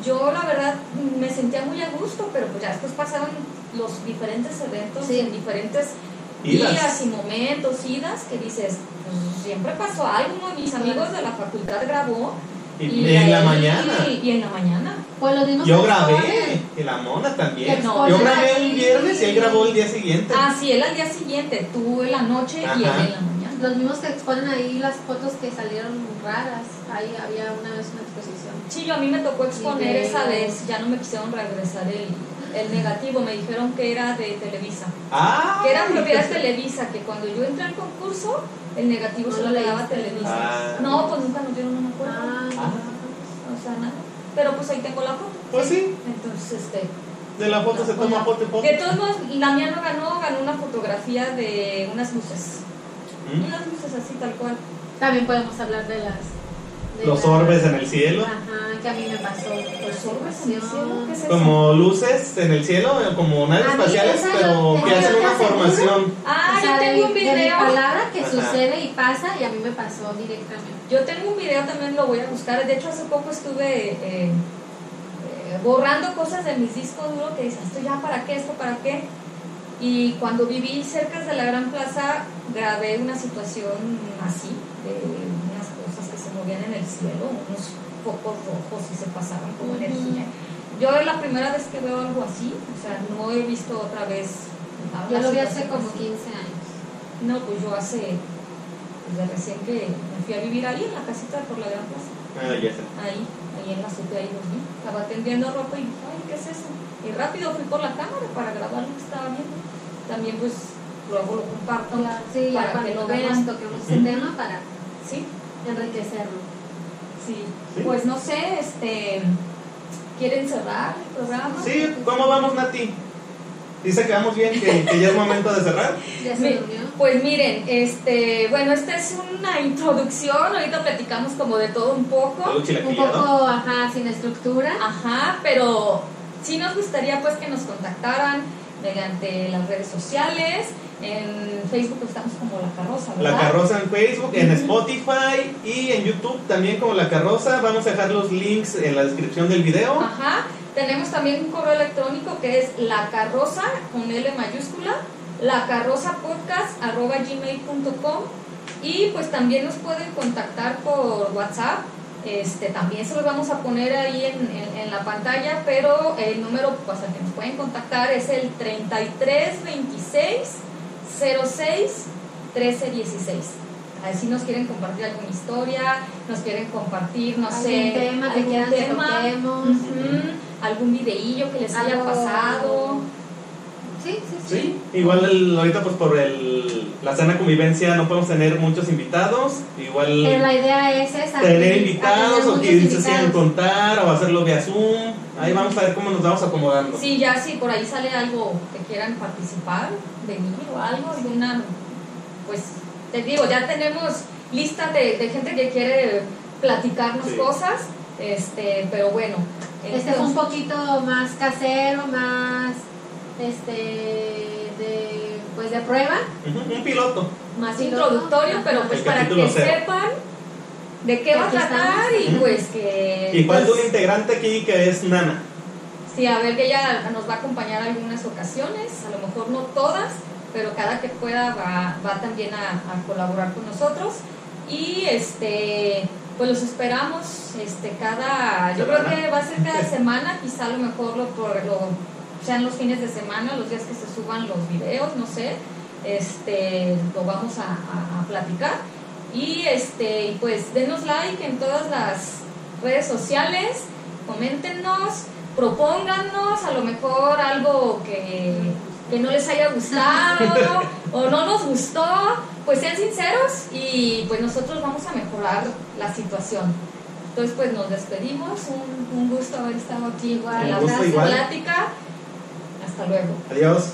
yo la verdad me sentía muy a gusto, pero pues ya después pasaron los diferentes eventos Sí. en diferentes Idas. días y momentos, idas, que dices, pues siempre pasó algo. Uno de mis amigos de la facultad grabó Y, en la mañana. Y, y en la mañana. Pues los mismos Yo grabé, la mona también. No, Yo grabé un viernes y él grabó el día siguiente. Ah, sí, él al día siguiente, tú en la noche y él en la mañana. Los mismos que exponen ahí las fotos que salieron raras. Ahí había una vez una exposición. Sí, yo a mí me tocó exponer esa vez, ya no me quisieron regresar el, el negativo, me dijeron que era de Televisa. Ah, Que era propiedad de Televisa, que cuando yo entré al concurso, el negativo No se lo lo le daba. Televisa. Ah. No, pues nunca nos dieron un acuerdo. Ah, Ah. o sea, nada. Pero pues ahí tengo la foto. Pues sí, Entonces, este, de la foto se toma foto y foto. de todos modos, la mía no ganó, ganó una fotografía de unas luces. ¿Mm? Unas luces así tal cual. También podemos hablar de las. de Los las- orbes en el cielo, Ajá, que a mí me pasó. Los orbes en el cielo, ¿qué es eso? como luces en el cielo, eh, como naves A mí espaciales, pero que hacen una formación. Ah, o sea, yo tengo un de, de mi video. palabra que Ajá. sucede y pasa y a mí me pasó directamente. Yo tengo un video también, lo voy a buscar. De hecho, hace poco estuve eh, borrando cosas de mis discos duros que dices, esto ya para qué, esto para qué. Y cuando viví cerca de la Gran Plaza, grabé una situación así, de unas cosas que se movían en el cielo, unos focos rojos y se pasaban como energía. Yo es la primera vez que veo algo así, o sea, no he visto otra vez. Yo una lo vi hace como así. 15 años. No, pues yo hace, desde recién que me fui a vivir ahí en la casita por la Gran Plaza. Ah, ya ahí en la supe, ahí los vi. Estaba tendiendo ropa y dije, ay, ¿qué es eso? Y rápido fui por la cámara para grabar lo que estaba viendo. También pues luego lo comparto Claro, sí, para que lo vean, toquemos ese tema para Sí, enriquecerlo. sí, Sí. Pues no sé, este, ¿quieren cerrar el programa? Sí, ¿cómo vamos, Nati? Dice que vamos bien, que, que ya es momento de cerrar. ¿Ya se Mi- durmió? Pues miren, este, bueno, esta es una introducción, ahorita platicamos como de todo un poco. Un poco, ajá, sin estructura. Ajá, pero sí nos gustaría pues que nos contactaran mediante las redes sociales. En Facebook estamos como La Carroza, ¿verdad? La Carroza en Facebook, en. Spotify y en YouTube también como La Carroza. Vamos a dejar los links en la descripción del video. Ajá. Tenemos también un correo electrónico que es La Carroza con L mayúscula, lacarrozapodcast.gmail.com y pues también nos pueden contactar por WhatsApp. Este, también se los vamos a poner ahí en, en- en la pantalla, pero el número pues, al que nos pueden contactar es el 3326 06 1316. Así nos quieren compartir alguna historia, nos quieren compartir, no Algún sé, tema que algún que tema, ujú, algún videillo que les haya pasado. Sí, sí, sí. Sí, igual el- ahorita pues por el, la sana convivencia no podemos tener muchos invitados. Igual Pero la idea es esa. tener invitados o que se quieran contar o hacerlo vía Zoom. Ahí vamos a ver cómo nos vamos acomodando. Sí, ya si por ahí sale algo que quieran participar, venir o algo, alguna, pues te digo, ya tenemos lista de, de gente que quiere platicarnos Sí. cosas, este, pero bueno. Este fue un poquito más casero, más este de pues de prueba. Un piloto. más introductorio, pero pues El para que cero. sepan de qué va a tratar y pues que... Y falta pues, un integrante aquí que es Nana. Sí, a ver que ella nos va a acompañar algunas ocasiones, a lo mejor no todas, pero cada que pueda va, va también a, a colaborar con nosotros. Y este pues los esperamos este cada yo creo Semana. que va a ser cada semana, quizá a lo mejor lo, por- lo sean los fines de semana, los días que se suban los videos, no sé. Este lo vamos a, a- a platicar. Y este pues denos like en todas las redes sociales, coméntenos, propónganos a lo mejor algo que, que no les haya gustado o no nos gustó, pues sean sinceros y pues nosotros vamos a mejorar la situación. Entonces pues nos despedimos, un, un gusto haber estado aquí Igual, la plática. Hasta luego. Adiós.